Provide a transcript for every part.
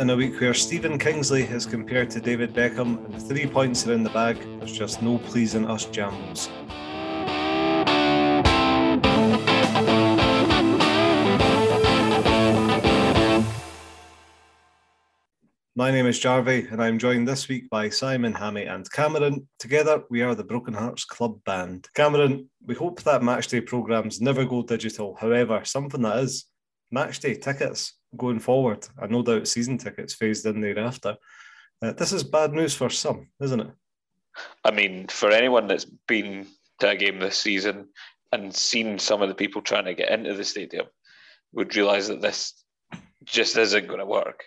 in a week where Stephen Kingsley is compared to David Beckham and three points are in the bag, there's just no pleasing us jambos. My name is Jarvey, and I'm joined this week by Simon, Hammy, and Cameron. Together, we are the Broken Hearts Club Band. Cameron, we hope that matchday programs never go digital. However, something that is matchday tickets going forward, and no doubt season tickets phased in thereafter. Uh, this is bad news for some, isn't it? I mean, for anyone that's been to a game this season and seen some of the people trying to get into the stadium, would realise that this just isn't going to work.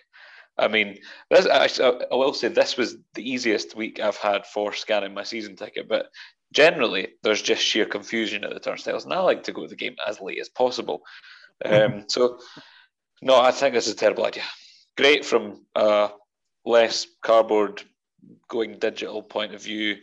I mean, this, I, I will say this was the easiest week I've had for scanning my season ticket, but generally there's just sheer confusion at the turnstiles, and I like to go to the game as late as possible. Um, so, no, I think this is a terrible idea. Great from a less cardboard going digital point of view.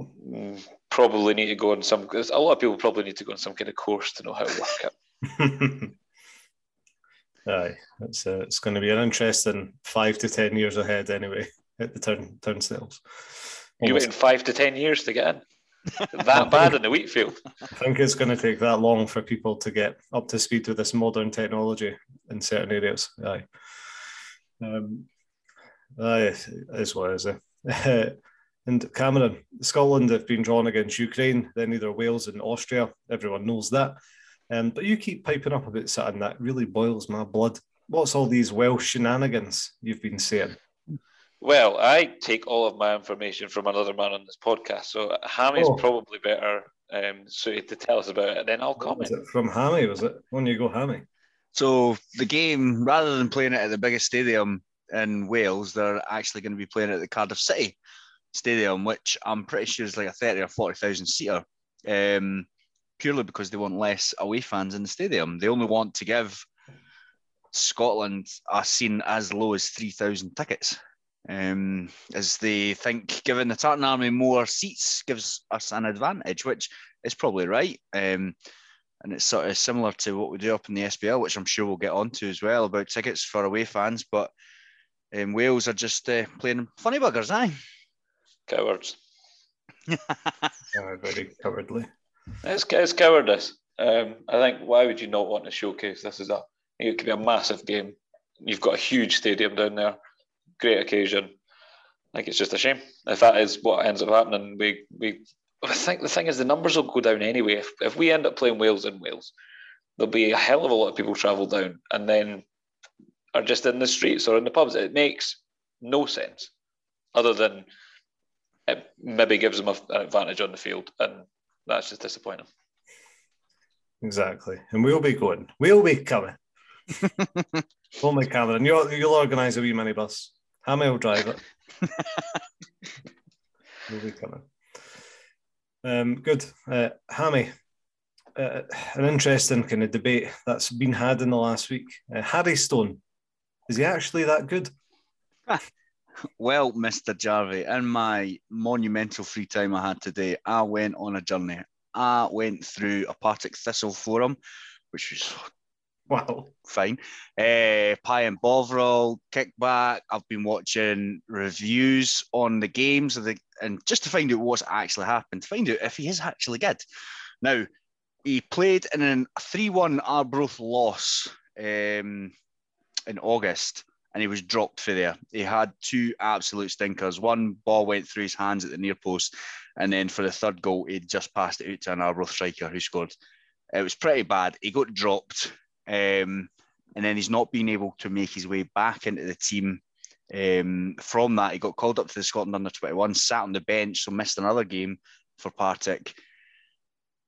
Mm, probably need to go on some. A lot of people probably need to go on some kind of course to know how to work it. Aye, it's uh, it's going to be an interesting five to ten years ahead anyway at the turn turnstiles. You waiting five to ten years to get in? that bad in the Wheatfield? I think it's going to take that long for people to get up to speed with this modern technology in certain areas. Aye, um, aye, is what is it? and Cameron, Scotland have been drawn against Ukraine, then either Wales and Austria. Everyone knows that. Um, but you keep piping up about something that really boils my blood. What's all these Welsh shenanigans you've been saying? Well, I take all of my information from another man on this podcast, so Hammy's oh. probably better um, suited to tell us about it. Then I'll comment. Was it from Hammy? Was it? When you go, Hammy. So the game, rather than playing it at the biggest stadium in Wales, they're actually going to be playing it at the Cardiff City Stadium, which I'm pretty sure is like a thirty or forty thousand seater. Um, purely because they want less away fans in the stadium. They only want to give Scotland a scene as low as 3,000 tickets. Um, as they think giving the Tartan Army more seats gives us an advantage, which is probably right. Um, and it's sort of similar to what we do up in the SPL, which I'm sure we'll get onto as well about tickets for away fans. But um, Wales are just uh, playing funny buggers, aye? Cowards. yeah, very cowardly. It's, it's cowardice. Um, I think why would you not want to showcase this as a? It could be a massive game. You've got a huge stadium down there, great occasion. I think it's just a shame if that is what ends up happening. We we I think the thing is the numbers will go down anyway. If if we end up playing Wales in Wales, there'll be a hell of a lot of people travel down and then are just in the streets or in the pubs. It makes no sense, other than it maybe gives them an advantage on the field and that's just disappointing. Exactly. And we'll be going. We'll be coming. Only Cameron. You'll, you'll organise a wee minibus. Hammy will drive it. we'll be coming. Um, good. Uh, Hammy, uh, an interesting kind of debate that's been had in the last week. Uh, Harry Stone, is he actually that good? Well, Mr. Jarvey, in my monumental free time I had today, I went on a journey. I went through a Partick Thistle forum, which was wow fine. Uh, Pie and Bovril, kickback. I've been watching reviews on the games of the, and just to find out what's actually happened, find out if he is actually good. Now, he played in a 3 1 Arbroath loss um, in August and he was dropped for there. He had two absolute stinkers. One ball went through his hands at the near post, and then for the third goal, he just passed it out to an Arbroath striker who scored. It was pretty bad. He got dropped, um, and then he's not been able to make his way back into the team. Um, from that, he got called up to the Scotland under 21, sat on the bench, so missed another game for Partick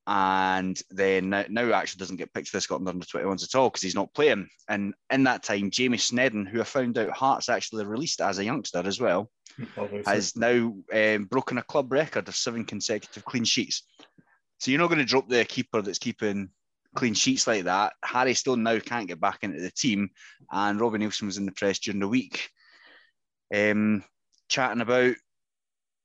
and then now actually doesn't get picked for the Scotland under 21s at all because he's not playing. And in that time, Jamie Sneddon, who I found out Hearts actually released as a youngster as well, Obviously. has now um, broken a club record of seven consecutive clean sheets. So you're not going to drop the keeper that's keeping clean sheets like that. Harry Stone now can't get back into the team, and Robbie Neilson was in the press during the week, um, chatting about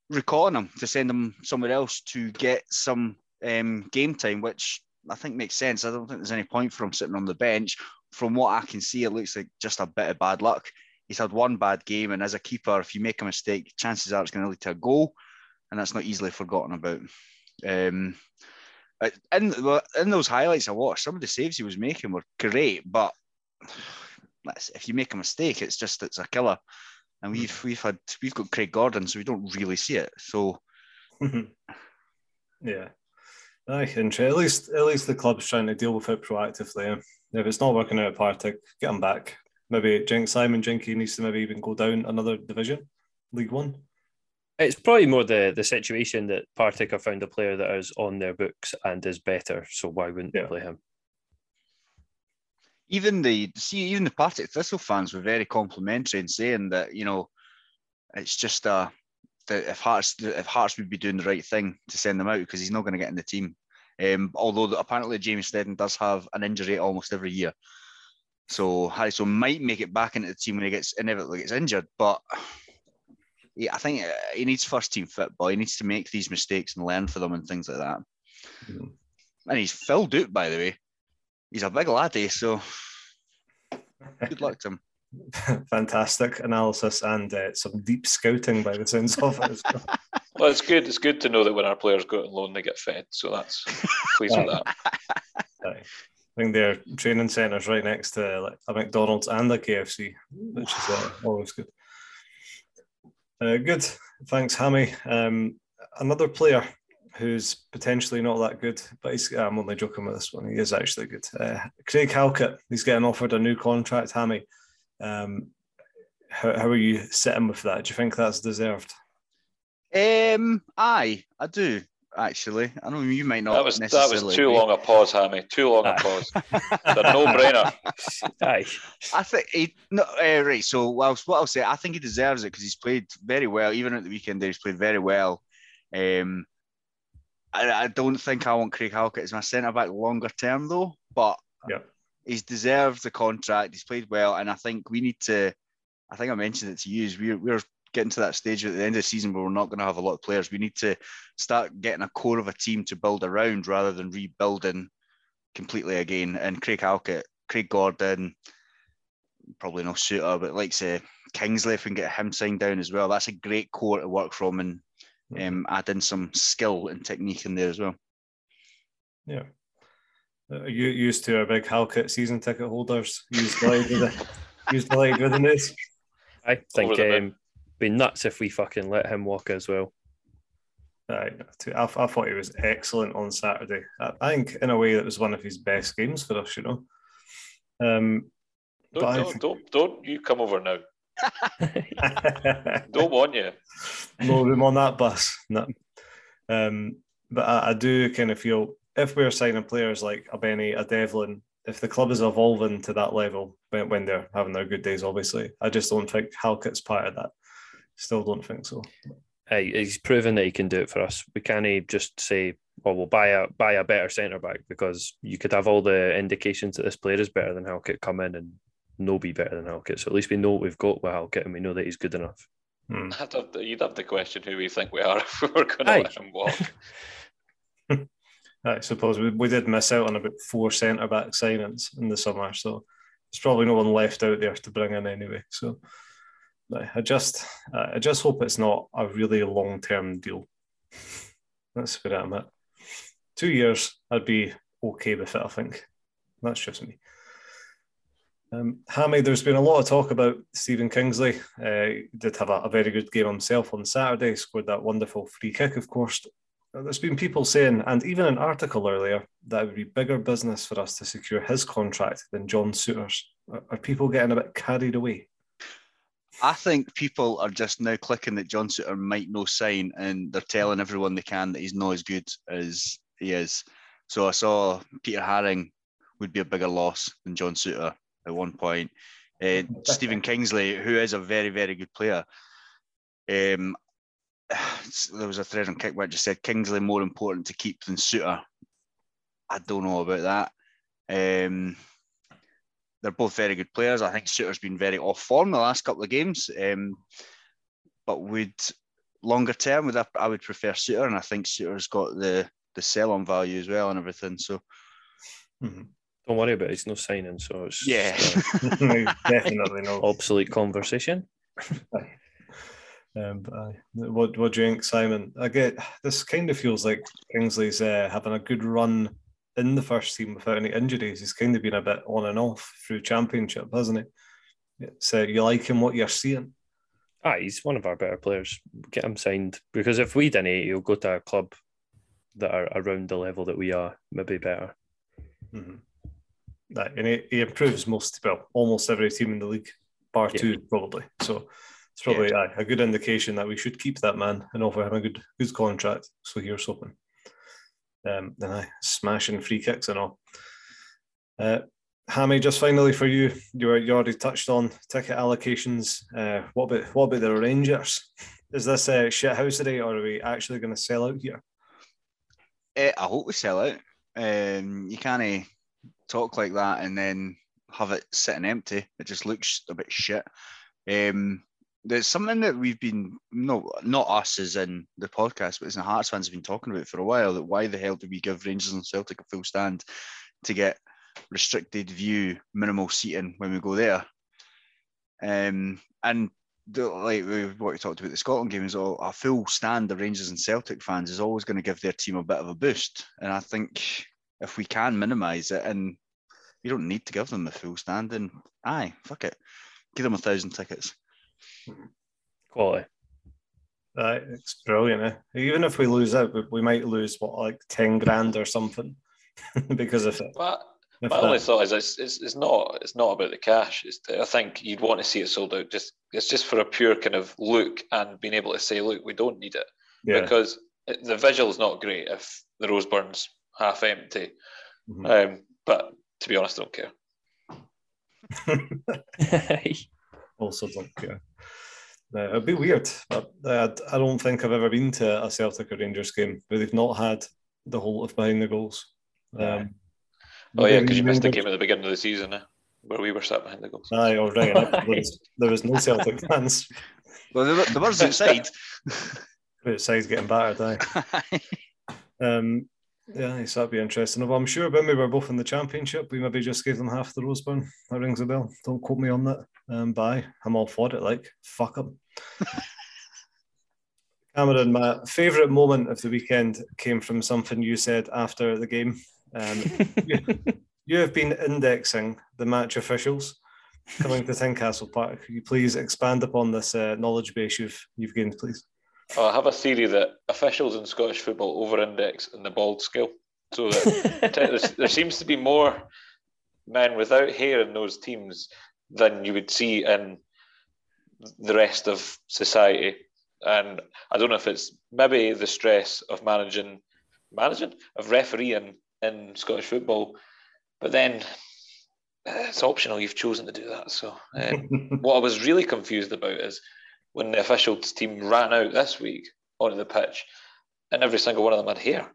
recalling him to send him somewhere else to get some um, game time, which I think makes sense. I don't think there's any point for him sitting on the bench. From what I can see, it looks like just a bit of bad luck. he's had one bad game, and as a keeper, if you make a mistake, chances are it's going to lead to a goal, and that's not easily forgotten about. Um, in in those highlights I watched, some of the saves he was making were great, but if you make a mistake, it's just it's a killer. And we've we've had we've got Craig Gordon, so we don't really see it. So yeah. I can at least at least the club's trying to deal with it proactively. If it's not working out at Partick, get him back. Maybe Jink Simon Jinky needs to maybe even go down another division, League One. It's probably more the the situation that Partick have found a player that is on their books and is better. So why wouldn't yeah. they play him? Even the see, even the Partick Thistle fans were very complimentary in saying that you know it's just a that if Hearts if Hearts would be doing the right thing to send them out because he's not going to get in the team. Um, although apparently Jamie Sneddon does have an injury almost every year, so Harry Stone might make it back into the team when he gets inevitably gets injured. But yeah, I think uh, he needs first team football. He needs to make these mistakes and learn for them and things like that. Mm-hmm. And he's filled out, by the way. He's a big laddie, so good luck to him. fantastic analysis and uh, some deep scouting by the sounds of it. Well. well, it's good. It's good to know that when our players go on loan, they get fed. So that's pleased with that. I think their training centres right next to like, a McDonald's and a KFC, which is uh, always good. Uh, good. Thanks, Hammy. Um, another player who's potentially not that good, but he's, I'm only joking with this one. He is actually good. Uh, Craig Halkett, he's getting offered a new contract. Hammy, um, how, how are you sitting with that? Do you think that's deserved? Um, aye, I do actually. I know you might not. That was that was too be. long a pause, Hammy. Too long a pause. it's a no-brainer. Aye. I think he no uh, right. So well, what I'll say, I think he deserves it because he's played very well. Even at the weekend, he's played very well. Um, I, I don't think I want Craig Halkett as my centre back longer term though, but yeah he's deserved the contract. He's played well, and I think we need to. I think I mentioned it to you. We're we're getting to that stage at the end of the season where we're not going to have a lot of players. We need to start getting a core of a team to build around rather than rebuilding completely again. And Craig Halkett, Craig Gordon, probably no Souttar, but like say Kingsley, if we can get him signed down as well, that's a great core to work from and. Um, add in some skill and technique in there as well. Yeah, you used to our big Halkett season ticket holders. Used delighted with the used delighted with the news. I think um, be nuts if we fucking let him walk as well. I, I, I thought he was excellent on Saturday. I, I, think in a way that was one of his best games for us. You know. Um, don't, don't, think... don't, don't you come over now. don't want you. No room on that bus. No. Um, but I, I do kind of feel if we're signing players like a Benny, a Devlin, if the club is evolving to that level when, when they're having their good days, obviously, I just don't think Halkett's part of that. Still don't think so. Hey, he's proven that he can do it for us. We can't just say, "Well, we'll buy a buy a better centre back," because you could have all the indications that this player is better than Halkett come in and no be better than Halkett. So at least we know what we've got with Halkett and we know that he's good enough. Hmm. You'd have to question who we think we are if we were going to let him walk. I suppose we, we did miss out on about four centre back signings in the summer, so there's probably no one left out there to bring in anyway. So I just I just hope it's not a really long term deal. That's where I'm at. Two years, I'd be okay with it. I think that's just me. Um, Hammy, there's been a lot of talk about Stephen Kingsley. Uh, did have a, a, very good game himself on Saturday, scored that wonderful free kick, of course, there's been people saying, and even an article earlier, that it would be bigger business for us to secure his contract than John Souttar's. Are, are people getting a bit carried away? I think people are just now clicking that John Souttar might no sign, and they're telling everyone they can that he's not as good as he is. So I saw Peter Haring would be a bigger loss than John Souttar at one point. Uh, Stephen Kingsley, who is a very, very good player, um, there was a thread on Kickback just said Kingsley more important to keep than Souttar. I don't know about that. Um, they're both very good players. I think Souttar's been very off form the last couple of games. Um, but would longer term, would I, I would prefer Souttar, and I think Souttar's got the the sell on value as well and everything. So mm-hmm. Don't worry about it. It's no signing, so it's Yeah. uh, Definitely no. obsolete conversation. Um, but aye. what what do you think, Simon? I get this kind of feels like Kingsley's uh, having a good run in the first team without any injuries. He's kind of been a bit on and off through championship, hasn't he? So you like him what you're seeing? Ah, he's one of our better players. Get him signed because if we didn't, he'll go to a club that are around the level that we are, maybe better. Mm-hmm. That, and he, he improves most, well, almost every team in the league, bar Yeah. two probably. So it's probably aye, a good indication that we should keep that man and offer him a good good contract. So here's hoping. Um, then I smashing free kicks and all. Uh, Hammy, just finally for you, you, were, you already touched on ticket allocations. Uh, what about what about the Rangers? Is this a shit housery or are we actually going to sell out here? Eh, I hope we sell out. Um, you can't talk like that and then have it sitting empty. It just looks a bit shit. Um, there's something that we've been no, not us as in the podcast, but as in Hearts fans have been talking about for a while. That why the hell do we give Rangers and Celtic a full stand to get restricted view, minimal seating when we go there? Um, and the, like what we talked about the Scotland game is all a full stand of Rangers and Celtic fans is always going to give their team a bit of a boost. And I think if we can minimise it and we don't need to give them the full standing, aye, fuck it. Give them a thousand tickets. Quality. Uh, it's brilliant. Eh? Even if we lose out, we, we might lose what like ten grand or something because of it. But If my only thought is it's, it's, it's not it's not about the cash. It's I think you'd want to see it sold out. Just it's just for a pure kind of look and being able to say, look, we don't need it yeah. because it, the is not great if the Roseburn's half empty. Mhm. Um, but to be honest, I don't care. also don't care. Uh, it'd be weird. But uh, I don't think I've ever been to a Celtic or Rangers game where they've not had the whole of behind the goals. Um, Oh yeah, because you missed the game at the beginning of the season eh, where we were sat behind the goals. Aye, all right. There was, there was no Celtic fans Well, the, the birds outside. outside getting battered. Aye. Um, yeah, so that'd be interesting. Well, I'm sure when we were both in the championship, we maybe just gave them half the Roseburn. That rings a bell. Don't quote me on that. Um, but aye, I'm all for it. Like, fuck them. Cameron, my favourite moment of the weekend came from something you said after the game. Um, you, you have been indexing the match officials coming to Tynecastle Park. Could you please expand upon this uh, knowledge base you've you've gained, please? Oh, I have a theory that officials in Scottish football over-index in the bald skill, so that there, seems to be more men without hair in those teams than you would see in the rest of society. And I don't know if it's maybe the stress of managing, managing of refereeing in Scottish football, but then eh, it's optional. You've chosen to do that. So um, what I was really confused about is when the officials team ran out this week onto the pitch, and every single one of them had hair.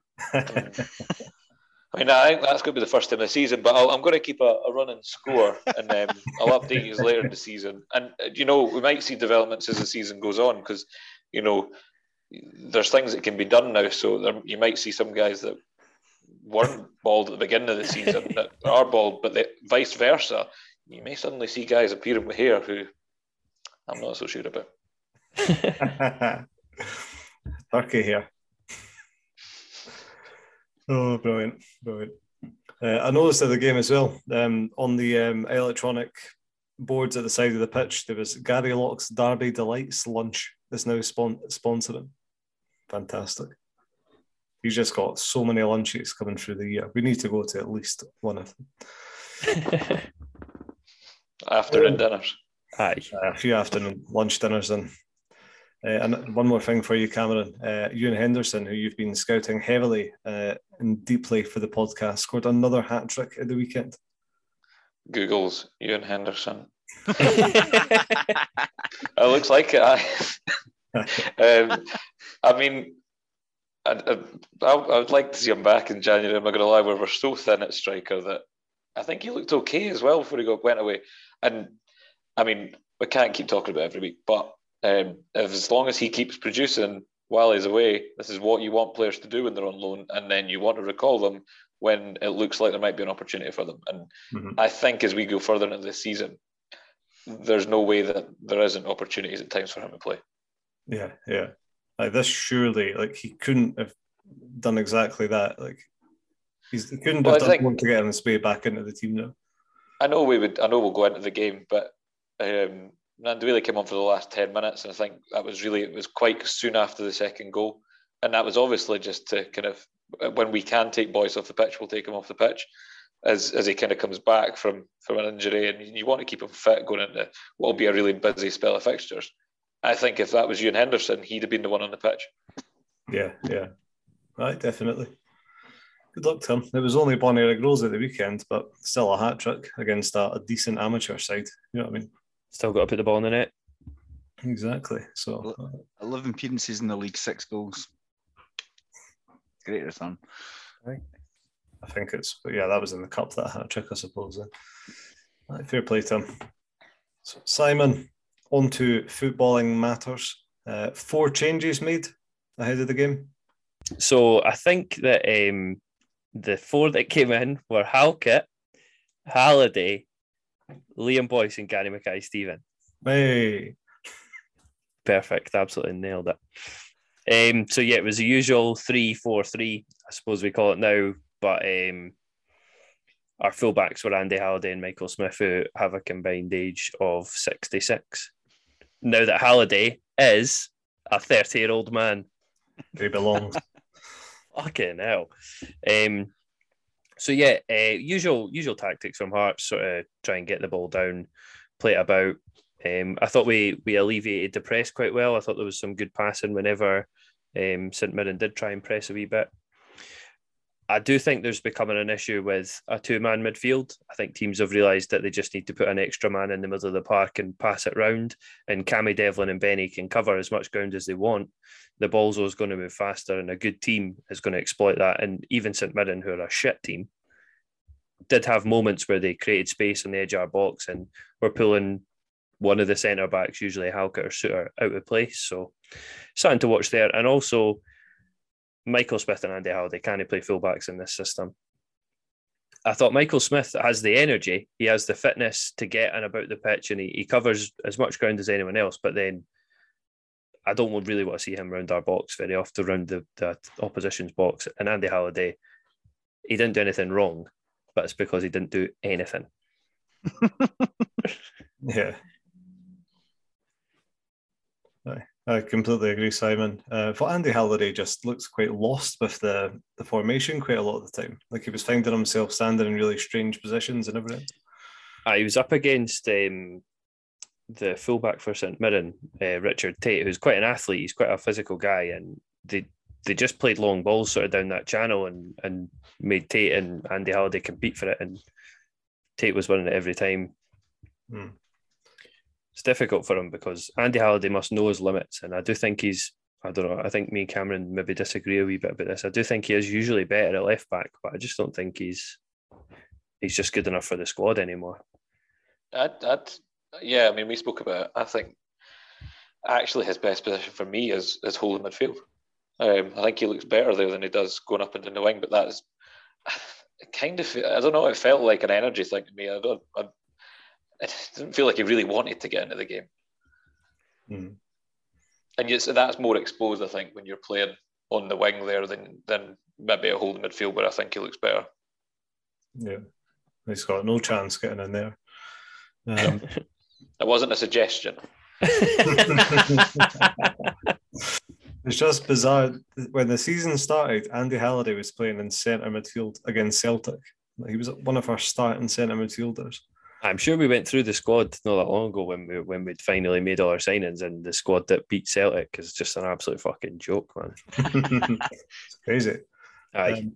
I mean, I think that's going to be the first time of the season, but I'll, I'm going to keep a, a running score, and um, I'll update you later in the season. And uh, you know, we might see developments as the season goes on because you know there's things that can be done now. So there, you might see some guys that weren't bald at the beginning of the season that are bald, but vice versa. You may suddenly see guys appearing with hair who I'm not so sure about. Turkey here. Oh, brilliant, brilliant. Uh, I noticed at the game as well, um, on the um, electronic boards at the side of the pitch, there was Gary Locke's Derby Delights lunch that's now spon- sponsoring. Fantastic. He's just got so many lunches coming through the year. We need to go to at least one of them. Afternoon dinners. Aye. Uh, a few afternoon lunch dinners and and one more thing for you, Cameron. Uh, Ewan Henderson, who you've been scouting heavily uh, and deeply for the podcast, scored another hat trick at the weekend. Google's Ewan Henderson. It looks like it. um, I mean, I, I, I would like to see him back in January. I'm not going to lie, we're so thin at striker that I think he looked okay as well before he got went away. And I mean, we can't keep talking about it every week, but um, if, as long as he keeps producing while he's away, this is what you want players to do when they're on loan, and then you want to recall them when it looks like there might be an opportunity for them. And mm-hmm. I think as we go further into this season, there's no way that there isn't opportunities at times for him to play. Yeah, yeah. Like this, surely, like he couldn't have done exactly that. Like he's, he couldn't well, have I done think, to get him his way back into the team now. I know we would. I know we'll go into the game, but um, Gnanduillet came on for the last ten minutes, and I think that was really it was quite soon after the second goal, and that was obviously just to kind of when we can take boys off the pitch, we'll take him off the pitch as as he kind of comes back from from an injury, and you want to keep him fit going into what will be a really busy spell of fixtures. I think if that was Ewan Henderson, he'd have been the one on the pitch. Yeah, yeah, right, definitely. Good luck to him. It was only Bonnie Rose at the weekend, but still a hat trick against a, a decent amateur side. You know what I mean? Still got to put the ball in the net. Exactly. So, 11 appearances in the league, six goals. Great return. Right. I think it's, but yeah, that was in the cup that hat trick, I suppose. Right, fair play to him. So, Simon, on to footballing matters. Uh, four changes made ahead of the game. So I think that um, the four that came in were Halkett, Halliday, Liam Boyce and Gary Mackay Steven. Hey. Perfect. Absolutely nailed it. Um, so yeah, it was the usual three four three, I suppose we call it now. But um, our fullbacks were Andy Halliday and Michael Smith, who have a combined age of 66. Now that Halliday is a 30 year old man. who belongs. Fucking hell. Um, so yeah, uh, usual usual tactics from Hearts, sort of try and get the ball down, play it about. Um, I thought we we alleviated the press quite well. I thought there was some good passing whenever um, St Mirren did try and press a wee bit. I do think there's becoming an issue with a two man midfield. I think teams have realised that they just need to put an extra man in the middle of the park and pass it round. And Cammy Devlin and Benny can cover as much ground as they want. The ball's always going to move faster, and a good team is going to exploit that. And even St Mirren, who are a shit team, did have moments where they created space on the edge of our box and were pulling one of the centre backs, usually Halkett or Souttar, out of place. So something to watch there. And also, Michael Smith and Andy Halliday can he play fullbacks in this system? I thought Michael Smith has the energy, he has the fitness to get and about the pitch, and he, he covers as much ground as anyone else. But then I don't really want to see him round our box very often, around the, the opposition's box. And Andy Halliday, he didn't do anything wrong, but it's because he didn't do anything. yeah. I completely agree, Simon. Uh, but Andy Halliday just looks quite lost with the, the formation quite a lot of the time. Like he was finding himself standing in really strange positions and everything. Uh, he was up against um, the fullback for St Mirren, uh, Richard Tait, who's quite an athlete. He's quite a physical guy, and they they just played long balls sort of down that channel and and made Tait and Andy Halliday compete for it, and Tait was winning it every time. Hmm it's difficult for him because Andy Halliday must know his limits, and I do think he's. I don't know. I think me and Cameron maybe disagree a wee bit about this. I do think he is usually better at left back, but I just don't think he's he's just good enough for the squad anymore. That that yeah. I mean, we spoke about. It. I think actually his best position for me is is holding midfield. Um, I think he looks better there than he does going up and down the wing, but that's kind of I don't know. It felt like an energy thing to me. I don't. I, it didn't feel like he really wanted to get into the game. Mm. And yet, so that's more exposed, I think, when you're playing on the wing there than than maybe a holding midfield where I think he looks better. Yeah, he's got no chance getting in there. Um, it wasn't a suggestion. it's just bizarre. When the season started, Andy Halliday was playing in centre midfield against Celtic. He was one of our starting centre midfielders. I'm sure we went through the squad not that long ago when we when we'd finally made all our signings, and the squad that beat Celtic is just an absolute fucking joke, man. it's crazy. Aye. Um,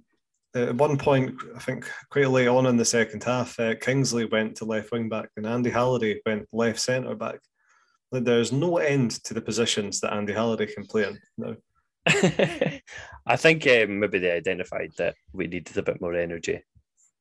at one point, I think quite late on in the second half, uh, Kingsley went to left wing back and Andy Halliday went left centre back. There's no end to the positions that Andy Halliday can play in now. I think um, maybe they identified that we needed a bit more energy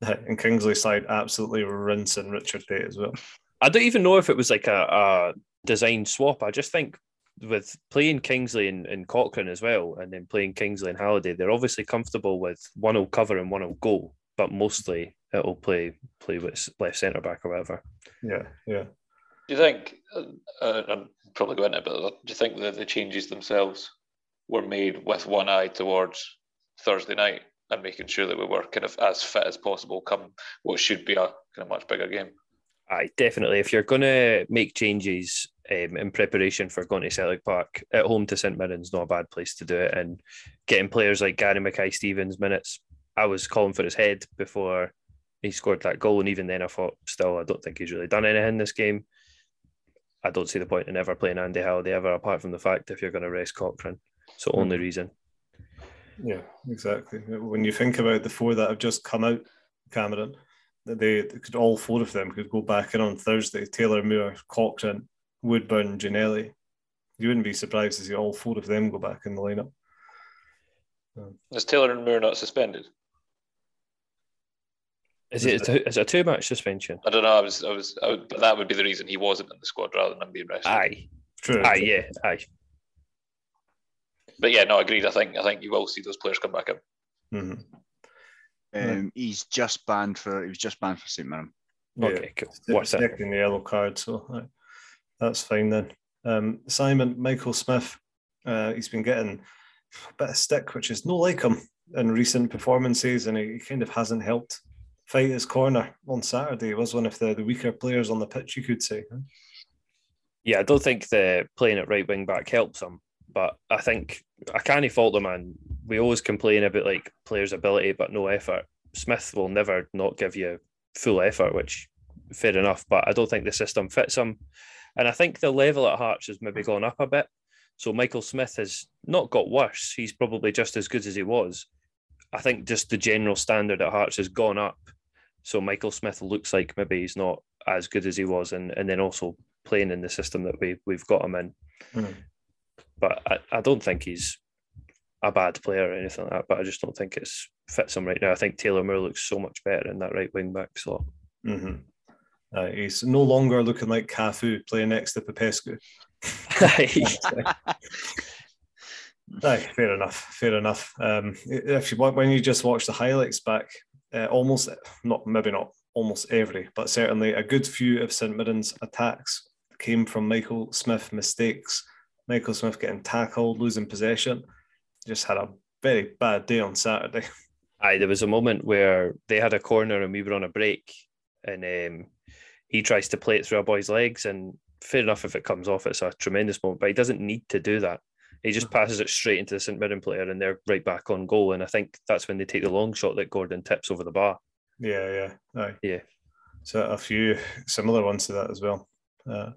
and Kingsley side absolutely rinsing Richard Tait as well. I don't even know if it was like a, a design swap. I just think with playing Kingsley and, and Cochrane as well, and then playing Kingsley and Halliday, they're obviously comfortable with one will cover and one will go, but mostly it'll play play with left centre back or whatever. Yeah, yeah. Do you think? Uh, uh, I'm probably going a bit. Do you think that the changes themselves were made with one eye towards Thursday night and making sure that we were kind of as fit as possible come what should be a kind of much bigger game? Aye, definitely. If you're going to make changes um, in preparation for going to Celtic Park at home to St Mirren's, not a bad place to do it. And getting players like Gary Mackay Stevens minutes, I was calling for his head before he scored that goal, and even then, I thought, still, I don't think he's really done anything in this game. I don't see the point in ever playing Andy Halliday ever, apart from the fact if you're going to rest Cochrane. So only mm. reason. Yeah, exactly. When you think about the four that have just come out, Cameron, they, they could all four of them could go back in on Thursday. Taylor Moore, Cochrane, Woodburn, Ginnelly. You wouldn't be surprised to see all four of them go back in the lineup. Is Taylor and Moore not suspended? Is it, a, is it a two match suspension? I don't know. I was, I was, I would, but that would be the reason he wasn't in the squad rather than being rested. Aye, true. Aye, yeah, aye but yeah, no, agreed. I think I think you will see those players come back in. Mm-hmm. Um, he's just banned for he was just banned for St Mirren. Okay, cool. What's that? the yellow card, so that's fine then. Um, Simon Michael Smith, uh, he's been getting a bit of stick, which is no like him in recent performances, and he, he kind of hasn't helped fight his corner on Saturday. Was one of the, the weaker players on the pitch, you could say. Yeah, I don't think the playing at right wing back helps him, but I think I can't fault the man. We always complain about like players' ability but no effort. Smith will never not give you full effort, which fair enough. But I don't think the system fits him, and I think the level at Hearts has maybe gone up a bit. So Michael Smith has not got worse. He's probably just as good as he was. I think just the general standard at Hearts has gone up. So Michael Smith looks like maybe he's not as good as he was, and and then also playing in the system that we we've got him in. Mm but I, I don't think he's a bad player or anything like that. But I just don't think it fits him right now. I think Taylor Moore looks so much better in that right wing back slot. Mm-hmm. Uh, he's no longer looking like Cafu playing next to Popescu. Aye, fair enough. Fair enough. Um, if you when you just watch the highlights back, uh, almost not maybe not almost every, but certainly a good few of St Mirren's attacks came from Michael Smith mistakes Michael Smith getting tackled, losing possession. Just had a very bad day on Saturday. Aye, there was a moment where they had a corner and we were on a break, and um, he tries to play it through a boy's legs. And fair enough, if it comes off, it's a tremendous moment, but he doesn't need to do that. He just passes it straight into the St Mirren player, and they're right back on goal. And I think that's when they take the long shot that Gordon tips over the bar. Yeah, yeah, aye. yeah. So a few similar ones to that as well. Uh,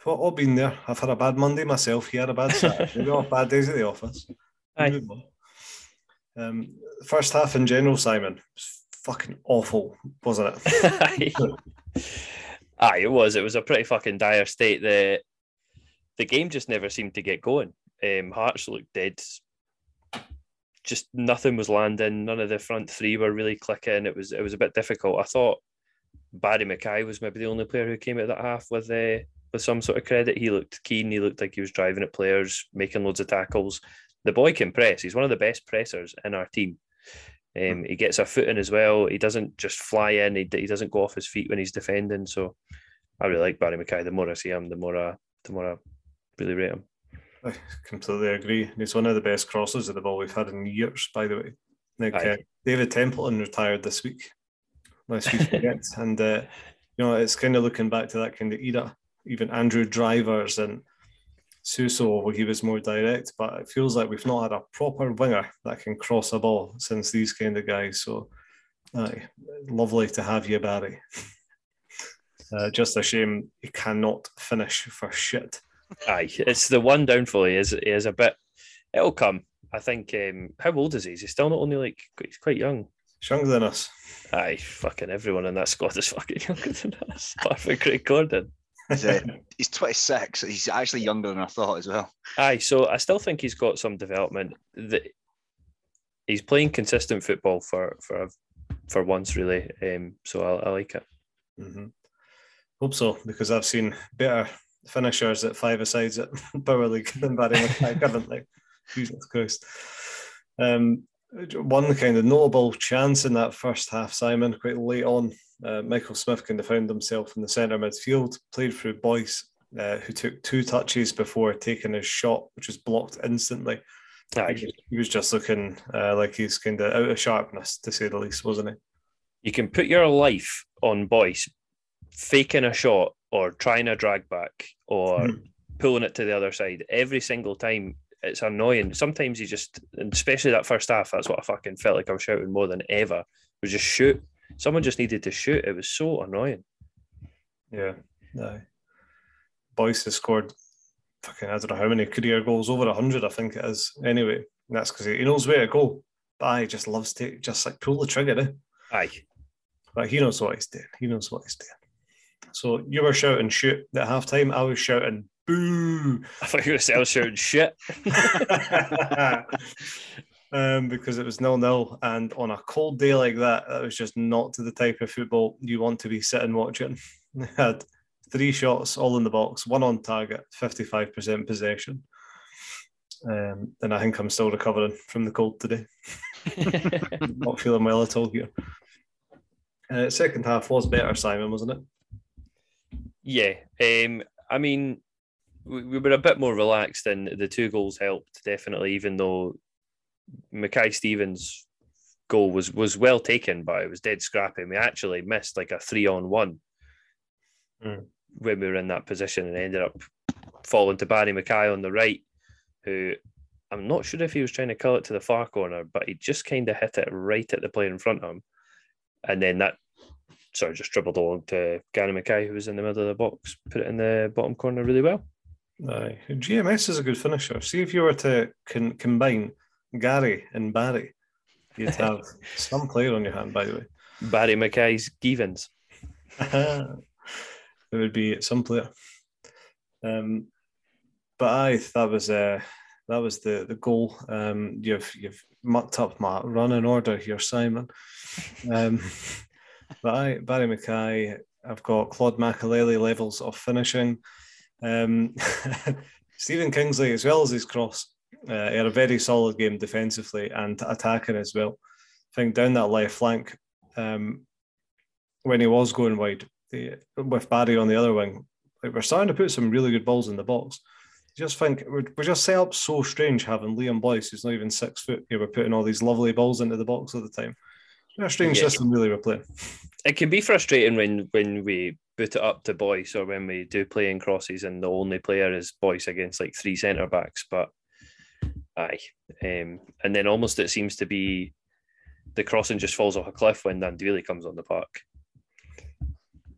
I've all been there. I've had a bad Monday myself. He had a bad Saturday. we all bad days at the office. Aye. Um, first half in general, Simon, was fucking awful, wasn't it? Aye. Aye, it was. It was a pretty fucking dire state. The the game just never seemed to get going. Um, Hearts looked dead. Just nothing was landing. None of the front three were really clicking. It was it was a bit difficult. I thought Barrie McKay was maybe the only player who came at that half with uh, with some sort of credit. He looked keen. He looked like he was driving at players, making loads of tackles. The boy can press. He's one of the best pressers in our team. Um, he gets a foot in as well. He doesn't just fly in. He, he doesn't go off his feet when he's defending. So I really like Barrie McKay. The more I see him, the more I, the more I really rate him. I completely agree. He's one of the best crosses of the ball we've had in years, by the way. Like uh, David Templeton retired this week, lest we forget. and uh, you know, it's kind of looking back to that kind of era even Andrew Drivers and Suso, where he was more direct. But it feels like we've not had a proper winger that can cross a ball since these kind of guys. So, aye, lovely to have you, Barry. Uh, just a shame he cannot finish for shit. Aye, it's the one downfall. He is, he is a bit. It'll come. I think. Um, how old is he? He's still not only like he's quite young? He's younger than us. Aye, fucking everyone in that squad is fucking younger than us. Apart from Craig Gordon. He's, uh, he's 26. He's actually younger than I thought as well. Aye, so I still think he's got some development. That he's playing consistent football for for for once, really. Um, so I, I like it. Mm-hmm. Hope so because I've seen better finishers at five asides at Power League than Barrie McKay currently. Jesus Christ. Um, one kind of notable chance in that first half, Simon, quite late on. Uh, Michael Smith kind of found himself in the centre midfield, played through Boyce, uh, who took two touches before taking his shot, which was blocked instantly. He was just looking uh, like he's kind of out of sharpness, to say the least, wasn't he? You can put your life on Boyce faking a shot or trying a drag back or Mhm. pulling it to the other side every single time. It's annoying. Sometimes you just, and especially that first half, that's what I fucking felt like I was shouting more than ever. Was just shoot. Someone just needed to shoot. It was so annoying. Yeah. No. Boyce has scored fucking I don't know how many career goals, over hundred, I think it is. Anyway, and that's because he knows where to go. But I just loves to just like pull the trigger, eh? Aye. But he knows what he's doing. He knows what he's doing. So you were shouting shoot at halftime. I was shouting boo. I thought you were going to say I was shouting shit. um, because it was nil nil, and on a cold day like that, that was just not to the type of football you want to be sitting watching. They had three shots, all in the box, one on target, fifty-five percent possession, um, and I think I'm still recovering from the cold today. not feeling well at all here. Uh, second half was better, Simon, wasn't it? Yeah. Um, I mean, we, we were a bit more relaxed, and the two goals helped definitely. Even though Mackay Stevens' goal was was well taken, but it was dead scrappy. We actually missed like a three on one Mm. when we were in that position, and ended up falling to Barrie McKay on the right, who. I'm not sure if he was trying to kill it to the far corner, but he just kind of hit it right at the player in front of him. And then that sort of just dribbled along to Gary Mackay, who was in the middle of the box, put it in the bottom corner really well. Aye. GMS is a good finisher. See if you were to con- combine Gary and Barry, you'd have some player on your hand, by the way. Barry Mackay's Givens. it would be some player. Um, but aye, that was uh, that was the the goal. Um, you've you've mucked up my running order here, Simon. Um, but aye, Barrie McKay. I've got Claude Makélélé levels of finishing. Um, Stephen Kingsley, as well as his cross, uh, had a very solid game defensively and attacking as well. I think down that left flank, um, when he was going wide, the, with Barry on the other wing, like we're starting to put some really good balls in the box. I just think we're, we're just set up so strange having Liam Boyce, who's not even six foot. Yeah, we're putting all these lovely balls into the box all the time. Yeah. system, really, we're playing. It can be frustrating when when we boot it up to Boyce or when we do playing crosses and the only player is Boyce against like three centre backs. But aye, um, and then almost it seems to be the crossing just falls off a cliff when Gnanduillet comes on the park.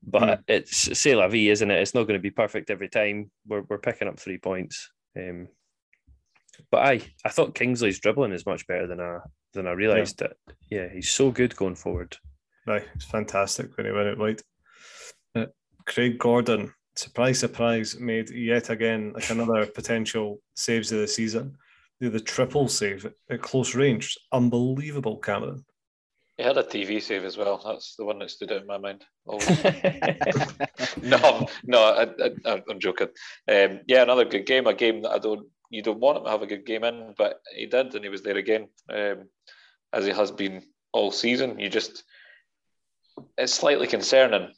But it's c'est la vie, isn't it? It's not going to be perfect every time. We're we're picking up three points. Um, but I I thought Kingsley's dribbling is much better than I than I realised that. Yeah, he's so good going forward. Aye, it's fantastic when he went out wide. Uh, Craig Gordon, surprise, surprise, made yet again like another potential saves of the season. The, the triple save at close range, unbelievable, Cameron. He had a TV save as well. That's the one that stood out in my mind. No, no, I, I, I'm joking. Um, yeah, another good game. A game that I don't, you don't want him to have a good game in, but he did, and he was there again, um, as he has been all season. You just, it's slightly concerning.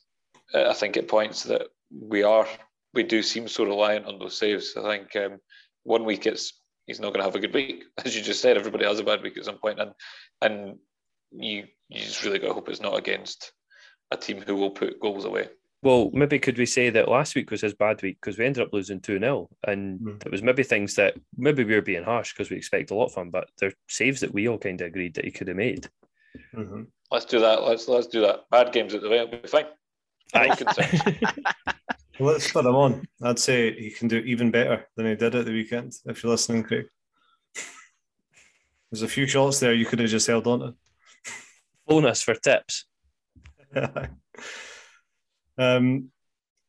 Uh, I think at points that we are, we do seem so reliant on those saves. I think um, one week it's he's not going to have a good week, as you just said. Everybody has a bad week at some point, and and you you just really got to hope it's not against a team who will put goals away. Well, maybe could we say that last week was his bad week because we ended up losing 2 0. And Mm. it was maybe things that maybe we were being harsh because we expect a lot from him, but they're saves that we all kind of agreed that he could have made. Mhm. Let's do that. Let's let's do that. Bad games at the way, it'll be fine. No Aye. concerns. Well, let's put him on. I'd say he can do even better than he did at the weekend, if you're listening, Craig. There's a few shots there you could have just held on to. Bonus for tips. um,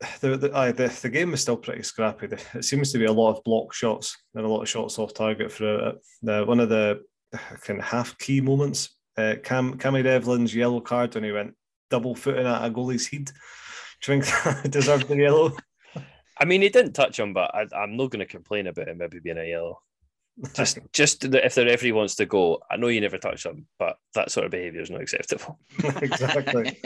the, the, aye, the, the game is still pretty scrappy. It seems to be a lot of block shots and a lot of shots off target for. The, one of the kind of half key moments, uh, Cam Cammy Devlin's yellow card when he went double footing at a goalie's head. Do you think deserved the yellow? I mean, he didn't touch him, but I, I'm not going to complain about him maybe being a yellow. Just, just if the referee wants to go, I know you never touch them, but that sort of behaviour is not acceptable. exactly.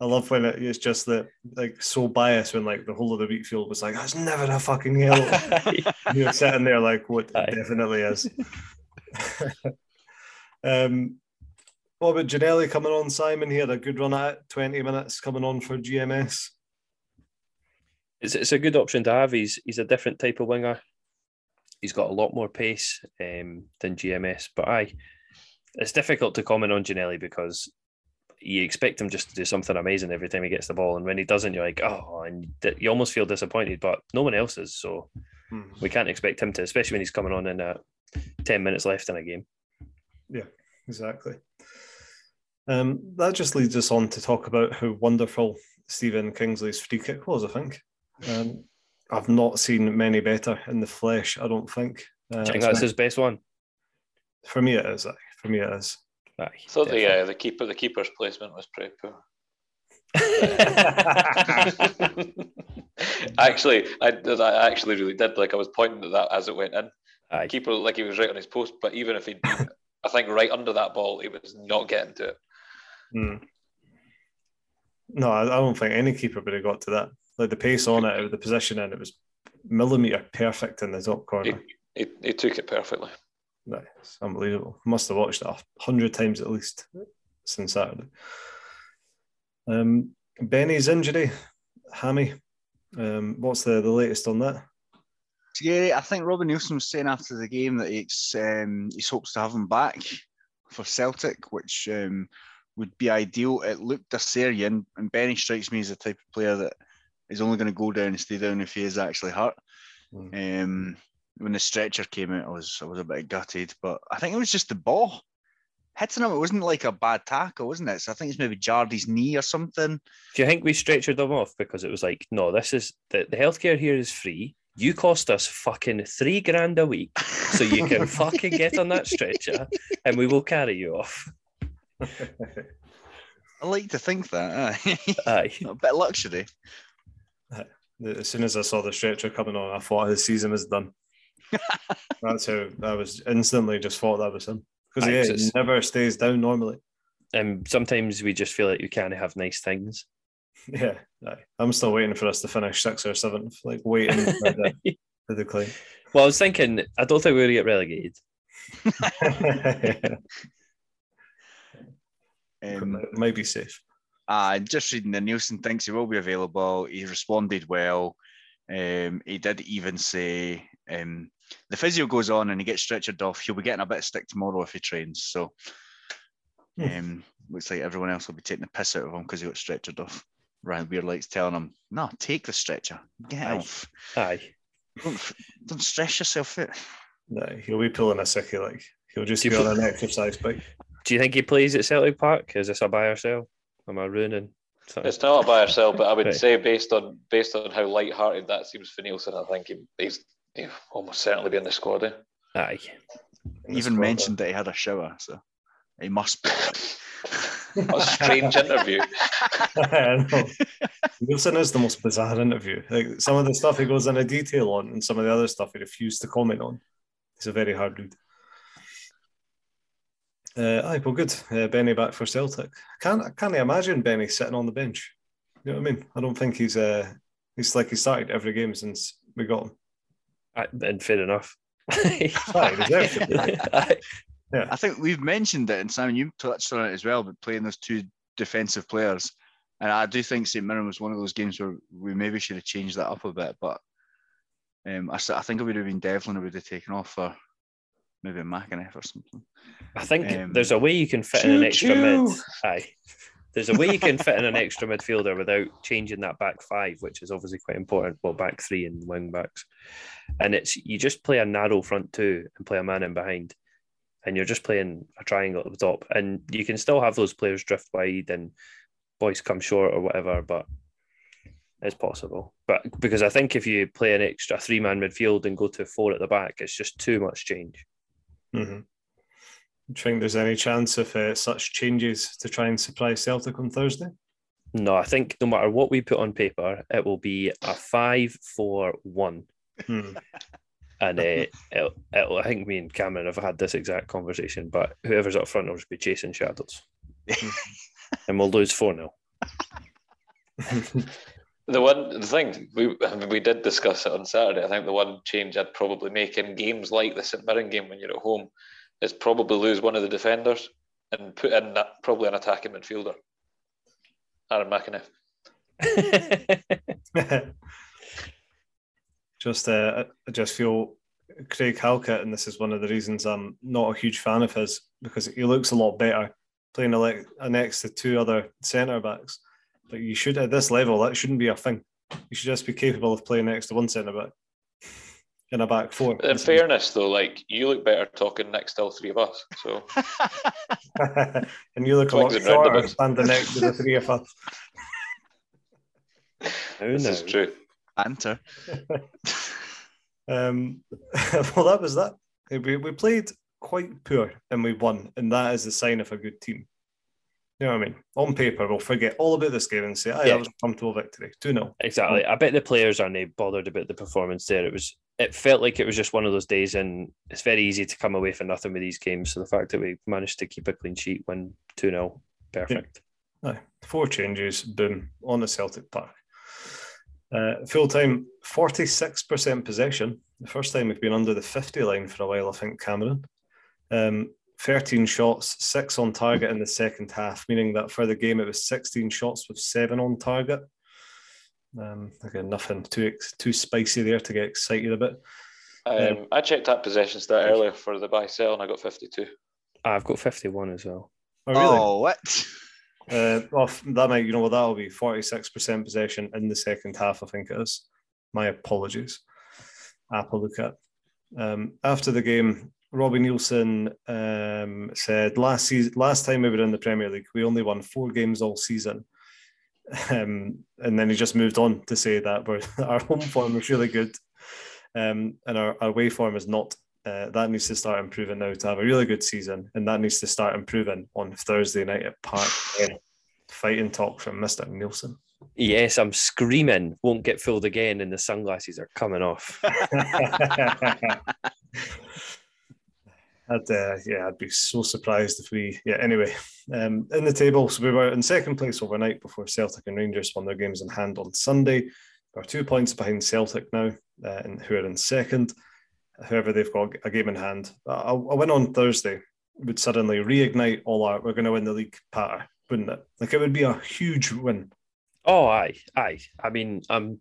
I love when it, it's just that like so biased when like the whole of the Wheatfield was like, that's never a fucking yellow. You're sitting there like, what Aye. definitely is. um, what about Ginnelly coming on, Simon? He had a good run at it, 20 minutes coming on for GMS. It's, it's a good option to have. He's he's a different type of winger. He's got a lot more pace um, than GMS, but I it's difficult to comment on Ginnelly because you expect him just to do something amazing every time he gets the ball, and when he doesn't, you're like, oh, and you almost feel disappointed. But no one else is, so Hmm. we can't expect him to, especially when he's coming on in uh, ten minutes left in a game. Yeah, exactly. Um, that just leads us on to talk about how wonderful Stephen Kingsley's free kick was, I think. Um, I've not seen many better in the flesh, I don't think. Uh, I think that's my- his best one. for me, it is. aye. For me, it is. Aye, So the uh, the keeper the keeper's placement was pretty poor. actually, I did. I actually really did. Like I was pointing at that as it went in. Aye. Keeper looked like he was right on his post, but even if he'd I think right under that ball, he was not getting to it. Hmm. No, I, I don't think any keeper would have got to that. Like the pace on it, the position in it was millimeter perfect in the top corner. He, he took it perfectly. No, it's unbelievable. Must have watched it a hundred times at least since Saturday. Um, Benny's injury, hammy. Um, what's the, the latest on that? Yeah, I think Robbie Neilson was saying after the game that he's um, he's hopes to have him back for Celtic, which um, would be ideal. It looked Assyrian, and Benny strikes me as the type of player that is only going to go down and stay down if he is actually hurt. Mm. Um, when the stretcher came out, I was I was a bit gutted, but I think it was just the ball hitting him. It wasn't like a bad tackle, wasn't it? So I think it's maybe jarred his knee or something. Do you think we stretchered them off because it was like, no, this is the, the healthcare here is free. You cost us fucking three grand a week, so you can fucking get on that stretcher, and we will carry you off. I like to think that. aye. Aye, a bit luxury. As soon as I saw the stretcher coming on, I thought his season was done. That's how I was instantly just thought that was him because yeah, he never stays down normally. and sometimes we just feel like you can't have nice things. Yeah. I'm still waiting for us to finish sixth or seventh, like waiting for the, the decline. Well, I was thinking, I don't think we're going to get relegated. Um, It might be safe. Uh, just reading the Neilson thinks he will be available. He responded well. Um, he did even say um, the physio goes on and he gets stretchered off. He'll be getting a bit of stick tomorrow if he trains. So Hmm. um, looks like everyone else will be taking the piss out of him because he got stretchered off. Ryan Beardlight's telling him, "No, take the stretcher. Get Aye. off. Aye. Don't, don't stress yourself out." No, he'll be pulling a sickie like he'll just Do be on an exercise bike. Do you think he plays at Celtic Park? Is this a buy or sell? Am I ruining something? It's not by ourselves, but I would Right. say based on based on how light-hearted that seems for Neilson, I think he, he's he'll almost certainly be in the squad. Eh? Aye. in the Even squad. mentioned that he had a shower, so he must be. A strange interview. I know. Neilson is the most bizarre interview. Like some of the stuff he goes into detail on, and some of the other stuff he refused to comment on. He's a very hard dude. Uh, aye, well, good. Uh, Benny back for Celtic. Can't I can't imagine Benny sitting on the bench. You know what I mean? I don't think he's uh he's like he started every game since we got him. Aye, and fair enough. Aye, he deserves to play. Aye. I think we've mentioned it, and Simon, you touched on it as well, but playing those two defensive players. And I do think St. Mirren was one of those games where we maybe should have changed that up a bit. But um, I, s- I think it would have been Devlin who would have taken off for maybe McEneff or something. I think Um, there's a way you can fit in an extra mid. Aye. There's a way you can fit in an extra midfielder without changing that back five, which is obviously quite important. Well, back three and wing backs. And it's you just play a narrow front two and play a man in behind. And you're just playing a triangle at the top. And you can still have those players drift wide and boys come short or whatever, but it's possible. But because I think if you play an extra three man midfield and go to four at the back, it's just too much change. Mm-hmm. Do you think there's any chance of uh, such changes to try and surprise Celtic on Thursday? No, I think no matter what we put on paper, it will be a five, four, one. Hmm. And uh, it'll, it'll, I think me and Cameron have had this exact conversation, but whoever's up front will just be chasing shadows. and we'll lose 4 0. The one the thing we we did discuss it on Saturday. I think the one change I'd probably make in games like the St Mirren game when you're at home is probably lose one of the defenders and put in that probably an attacking midfielder. Aaron McEneff. just uh, I just feel Craig Halkett, and this is one of the reasons I'm not a huge fan of his because he looks a lot better playing next to two other centre backs. But you should at this level that shouldn't be a thing. You should just be capable of playing next to one centre back in a back four. In fairness, though, like you look better talking next to all three of us. So, and you look Swings a lot shorter standing next to the three of us. this is true. Answer. um, well, that was that. We, we played quite poor and we won, and that is the sign of a good team. You know what I mean? On paper, we'll forget all about this game and say, "I yeah. that was a comfortable victory." 2 0. Exactly. I bet the players aren't bothered about the performance there. It was, it felt like it was just one of those days, and it's very easy to come away for nothing with these games. So the fact that we managed to keep a clean sheet, win 2 0, perfect. Yeah. Aye. Four changes, boom, on the Celtic Park. Uh, full time, 46% possession. The first time we've been under the 50 line for a while, I think, Cameron. Um, 13 shots, six on target in the second half, meaning that for the game it was 16 shots with seven on target. Um, again, nothing too too spicy there to get excited a bit. Um, um, I checked that possession stat earlier for the buy sell and I got 52. I've got 51 as well. Oh, really? Oh, what? Uh, well, that might, you know, well, that'll be 46% possession in the second half, I think it is. My apologies. Apple look at. Um, after the game, Robbie Neilson um, said last season, last time we were in the Premier League, we only won four games all season. Um, and then he just moved on to say that our home form is really good, um, and our, our away form is not. Uh, that needs to start improving now to have a really good season, and that needs to start improving on Thursday night at Park. Fighting talk from Mister Neilson. Yes, I'm screaming. Won't get filled again, and the sunglasses are coming off. I'd, uh, yeah, I'd be so surprised if we. Yeah. Anyway, um, in the table, so we were in second place overnight before Celtic and Rangers won their games in hand on Sunday. We're two points behind Celtic now, uh, and who are in second. However, they've got a game in hand. A, a win on Thursday would suddenly reignite all our "we're going to win the league" patter, wouldn't it? Like it would be a huge win. Oh, aye, aye. I mean, I'm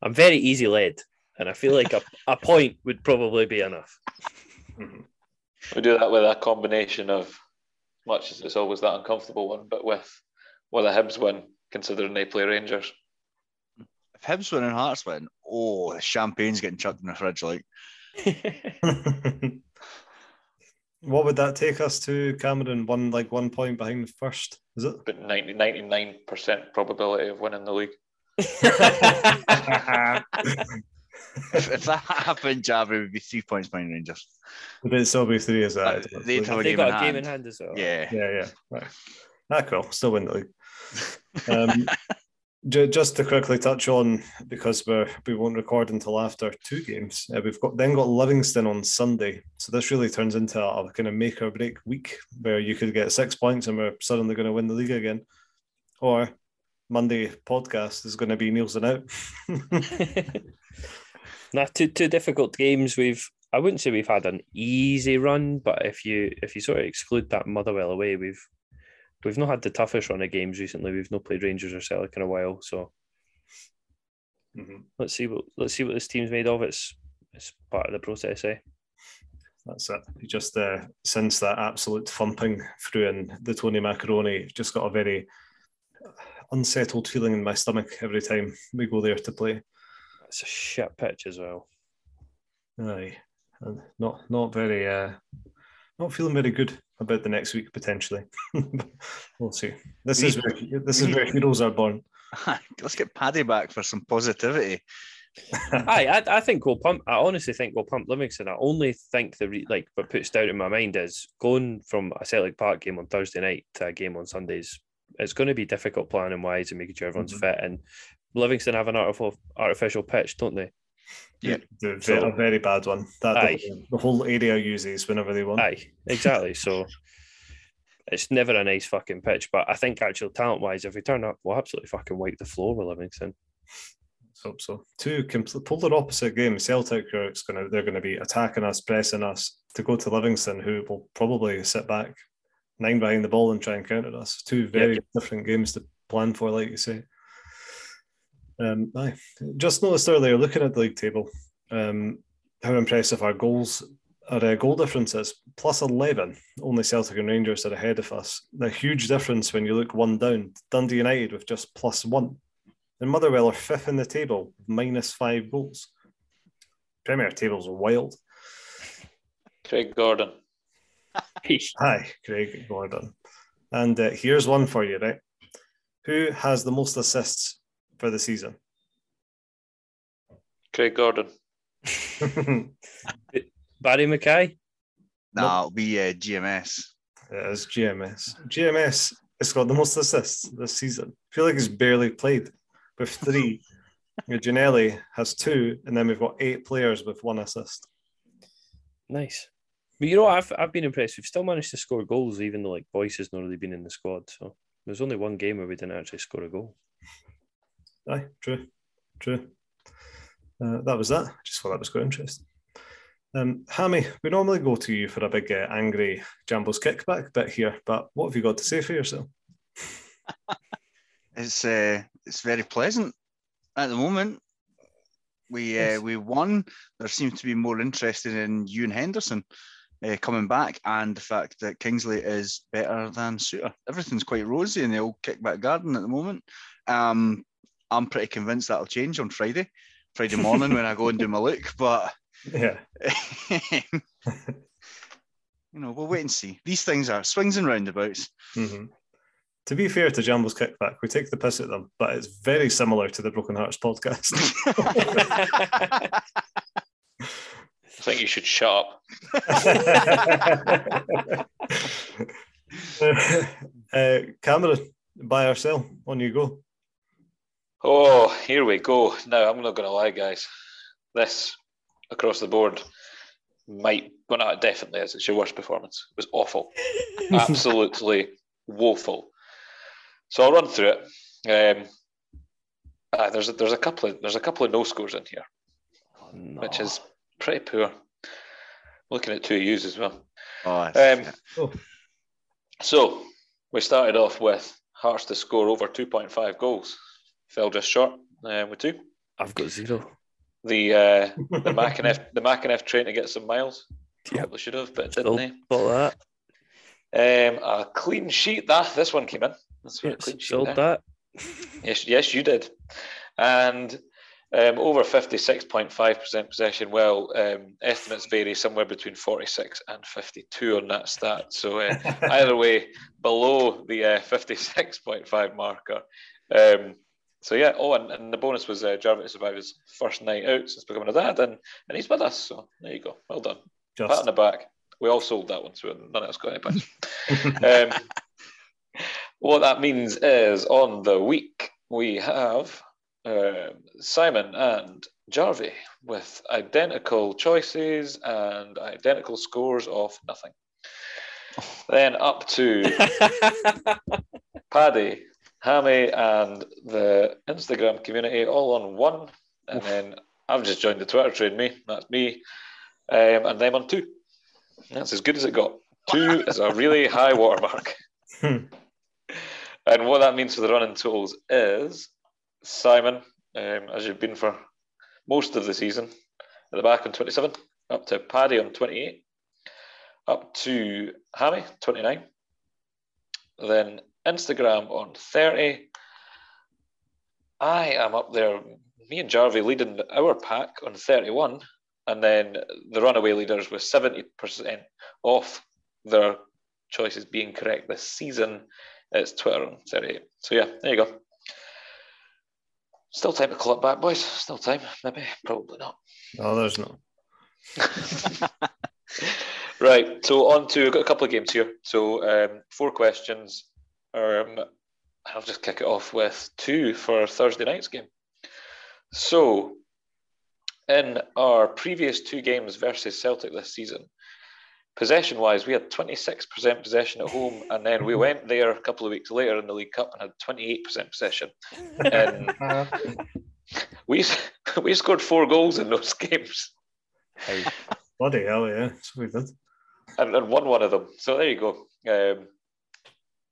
I'm very easy led, and I feel like a, a point would probably be enough. Mm-hmm. We do that with a combination of, much as it's always that uncomfortable one, but with well, the Hibs win, considering they play Rangers. If Hibs win and Hearts win, oh, champagne's getting chucked in the fridge, like. what would that take us to, Cameron? One like one point behind the first, is it? But 99 percent probability of winning the league. if, if, that happened, Java would be three points behind Rangers. But it'd still be three as that. Uh, they'd have a, game, got in a game in hand as well. Yeah, yeah, yeah. Right. Ah, cool. Still win the league. Um, just to quickly touch on because we we won't record until after two games. Uh, we've got then got Livingston on Sunday, so this really turns into a, a kind of make or break week where you could get six points and we're suddenly going to win the league again, or Monday podcast is going to be Neilson out. Not two two difficult games. We've I wouldn't say we've had an easy run, but if you if you sort of exclude that Motherwell away, we've we've not had the toughest run of games recently. We've not played Rangers or Celtic in a while, so mm-hmm. let's see what let's see what this team's made of. It's it's part of the process, eh? That's it. Just uh, since that absolute thumping through in the Tony Macaroni, just got a very unsettled feeling in my stomach every time we go there to play. It's a shit pitch as well. Aye, not not very, uh, not feeling very good about the next week potentially. we'll see. This is where, this is where heroes are born. Let's get Paddy back for some positivity. I, I think we'll pump. I honestly think we'll pump Livingston. I only think the re, like what puts doubt in my mind is going from a Celtic Park game on Thursday night to a game on Sundays it's going to be difficult planning wise and making sure everyone's Mhm. fit. And Livingston have an artificial artificial pitch, don't they? Yeah. The, ve- So- a very bad one. That the Aye. whole- the whole area uses whenever they want. Aye, exactly. so it's never a nice fucking pitch, but I think actual talent wise, if we turn up, we'll absolutely fucking wipe the floor with Livingston. Let's hope so. Two complete polar opposite games. Celtic are gonna they're gonna be attacking us, pressing us to go to Livingston, who will probably sit back nine behind the ball and try and counter us. Two very different games to plan for, like you say. Um, aye. Just noticed earlier, looking at the league table, um, how impressive our goals, our uh, goal difference is plus 11. Only Celtic and Rangers are ahead of us. The huge difference when you look one down. Dundee United with just plus one. And Motherwell are fifth in the table, with minus five goals. Premier tables are wild. Craig Gordon. Hi, Craig Gordon. And uh, here's one for you, right? Who has the most assists for the season? Craig Gordon. Barrie McKay? Nah, it'll be uh, GMS. It is GMS. GMS has got the most assists this season. I feel like he's barely played with three. Ginnelly has two, and then we've got eight players with one assist. Nice. But you know. I've I've been impressed. We've still managed to score goals, even though like Boyce has not really been in the squad. So there's only one game where we didn't actually score a goal. Aye, true, true. Uh, that was that. I just thought that was quite interesting. Um, Hammy, we normally go to you for a big uh, angry Jambos kickback bit here, but what have you got to say for yourself? It's uh, it's very pleasant at the moment. We uh, we won. There seems to be more interest in Ewan Henderson uh, coming back, and the fact that Kingsley is better than Souttar. Everything's quite rosy in the old kickback garden at the moment. Um, I'm pretty convinced that'll change on Friday, Friday morning when I go and do my look. But Yeah, you know, we'll wait and see. These things are swings and roundabouts. hmm To be fair to Jambos kickback, we take the piss at them, but it's very similar to the Broken Hearts podcast. I think you should shut up. uh, Cameron, buy or sell? On you go. Oh, here we go. Now, I'm not going to lie, guys. This across the board might, well, not definitely is. It's your worst performance. It was awful. Absolutely woeful. So I'll run through it. Um, ah, there's a, there's a couple of there's a couple of no scores in here, No. which is pretty poor. Looking at two U's as well. Oh, Um, Oh. So we started off with Hearts to score over 2.5 goals. Fell just short uh, with two. I've got zero. The uh, the McEneff the McEneff train to get some miles. Yep. Probably should have, but Still didn't thought that. Um, a clean sheet. That this one came in. That's a Yes, clean sheet. sold there. that. Yes, yes, you did. And um, over 56.5% possession. Well, um, estimates vary somewhere between 46 and 52 on that stat. So uh, either way, below the uh, 56.5 marker. Um, so yeah, oh, and, and the bonus was uh, Jarvis his first night out since becoming a dad, and, and he's with us. So there you go. Well done. Pat on the back. We all sold that one, so none of us got any points. um, what that means is on the week we have um, Simon and Jarvie with identical choices and identical scores of nothing. Then up to Paddy, Hammy, and the Instagram community all on one. And then I've just joined the Twitter train, me. That's me. Um, and them on two. That's as good as it got. Two is a really high watermark. Hmm. and what that means for the running totals is Simon, um, as you've been for most of the season, at the back on 27, up to Paddy on 28, up to Hammy, 29, then Instagram on 30. I am up there, me and Jarvie leading our pack on 31, and then the runaway leaders with 70% off their choices being correct this season. It's Twitter on 38. So yeah, there you go. Still time to call it back, boys. Still time, maybe, probably not. no, there's no. Right, so on to, we've got a couple of games here. So um, four questions. Um, I'll just kick it off with two for Thursday night's game. So, in our previous two games versus Celtic this season, possession wise, we had 26% possession at home, and then we went there a couple of weeks later in the League Cup and had 28% possession. And we we scored four goals in those games Bloody hell, yeah. That's what we did. and, and won one of them. So there you go. Um,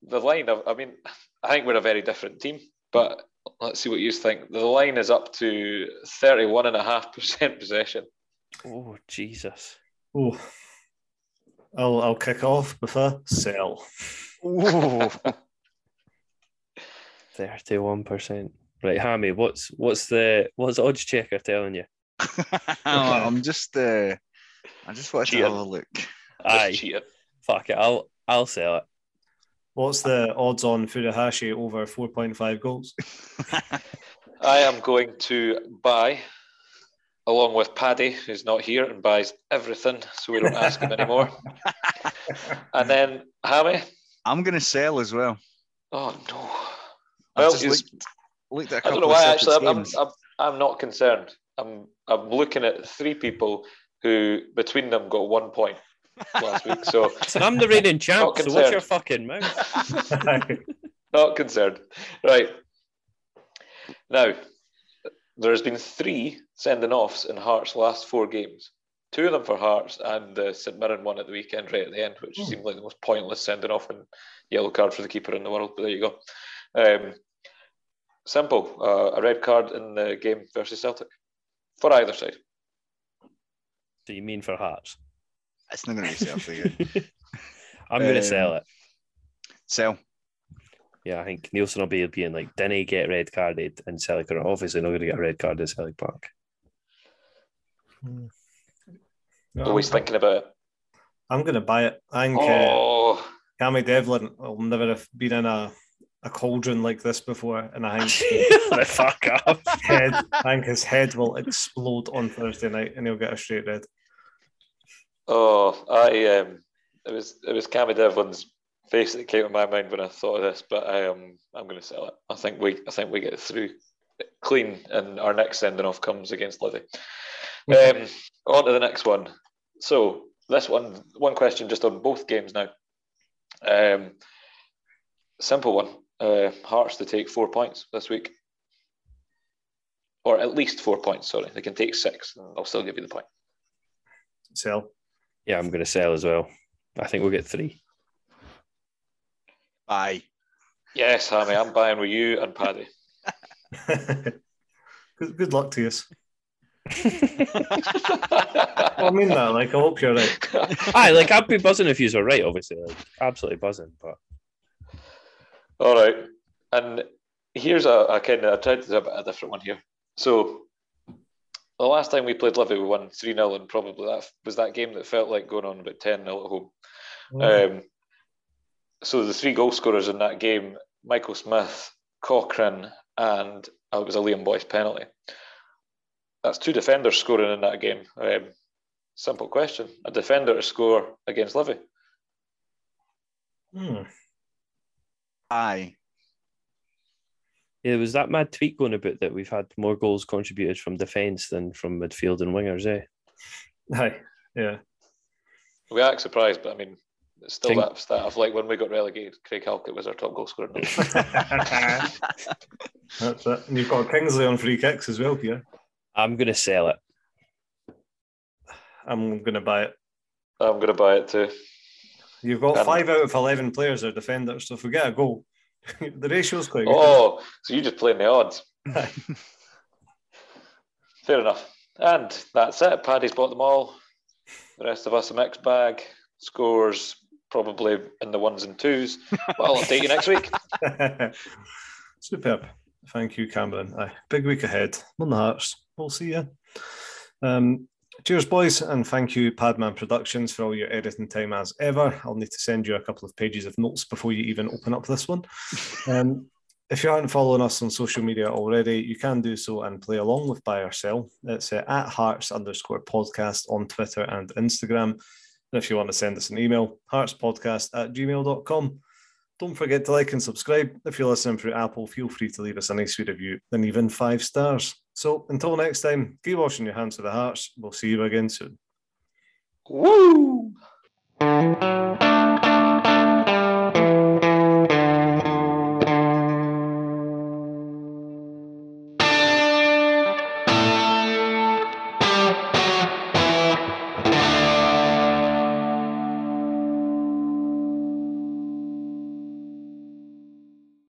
the line, of, I mean, I think we're a very different team, but let's see what you think. The line is up to 31.5% possession. oh Jesus. Oh, I'll I'll kick off before sell. Ooh. Thirty-one percent. Right, Hammy, what's what's the what's odds checker telling you? I'm just uh, I just wanted to Cheating. have a look. Aye, fuck it. I'll I'll sell it. What's the odds on Furuhashi over 4.5 goals? I am going to buy, along with Paddy, who's not here and buys everything, so we don't ask him anymore. And then Hammy. I'm gonna sell as well. Oh no. I Well, just he's- looked, looked at a I don't know why. Actually, I'm, I'm. I'm, I'm not concerned. I'm I'm looking at three people who between them got one point last week. So Listen, I'm the reigning champ, so concerned. your fucking mouth. not concerned. Right now, there has been three sending offs in Hearts' last four games. Two of them for Hearts and the St Mirren one at the weekend, right at the end, which Hmm. seemed like the most pointless sending off and yellow card for the keeper in the world. But there you go. Um, simple. Uh, a red card in the game versus Celtic for either side. Do you mean for Hearts? It's not gonna be Celtic. I'm going to Um, sell it. sell. Yeah, I think Neilson will be being like, didn't he get red carded? And Celtic are obviously not going to get a red card at Celtic Park. Always thinking about it. I'm going to buy it. I think uh, Oh, Cammy Devlin will never have been in a, a cauldron like this before. And I think the fuck up. his head, I think his head will explode on Thursday night and he'll get a straight red. Oh, I um, it was it was Cammy Devlin's face that came to my mind when I thought of this, but I am I'm going to sell it. I think we I think we get through clean, and our next sending off comes against Livy. Um, on to the next one. So this one one question just on both games now. Um, simple one. Uh, Hearts to take four points this week, or at least four points. Sorry, they can take six. I'll still give you the point. Sell. Yeah, I'm going to sell as well. I think we'll get three. Bye. Yes, Hammy, I'm buying with you and Paddy. good, good luck to you. I mean that. Like, I hope you're right. Aye, like I'd be buzzing if you were right, obviously. Like absolutely buzzing. But All right, and here's a, a kind of I tried to do a, bit- of a different one here. So the last time we played Livy, we won three 0 and probably that was that game that felt like going on about ten 0 at home. Um, so the three goal scorers in that game: Michael Smith, Cochrane, and oh, it was a Liam Boyce penalty. That's two defenders scoring in that game. Um, simple question: a defender to score against Livy? Hmm. Aye. Yeah, there was that mad tweet going about that we've had more goals contributed from defence than from midfield and wingers, eh? Aye. Yeah. We act surprised, but I mean, it's still Think- that stat of like when we got relegated, Craig Halkett was our top goal scorer. That's it. And you've got Kingsley on free kicks as well, Pierre. I'm going to sell it. I'm going to buy it. I'm going to buy it too. You've got Um, five out of 11 players are defenders, so if we get a goal, the ratio's quite good. Oh, so you just playing the odds. Fair enough. And that's it. Paddy's bought them all. The rest of us a mixed bag. Scores probably in the ones and twos. But I'll update you next week. Superb. Thank you, Cameron. Aye, big week ahead. On the Hearts. We'll see you. Um, cheers, boys, and thank you, Padman Productions, for all your editing time as ever. I'll need to send you a couple of pages of notes before you even open up this one. Um, if you aren't following us on social media already, you can do so and play along with Buy or Sell. It's uh, at Hearts underscore podcast on Twitter and Instagram. And if you want to send us an email, heartspodcast at gmail.com. Don't forget to like and subscribe. If you're listening through Apple, feel free to leave us a nice review and even five stars. So until next time, keep washing your hands with the hearts. We'll see you again soon. Woo!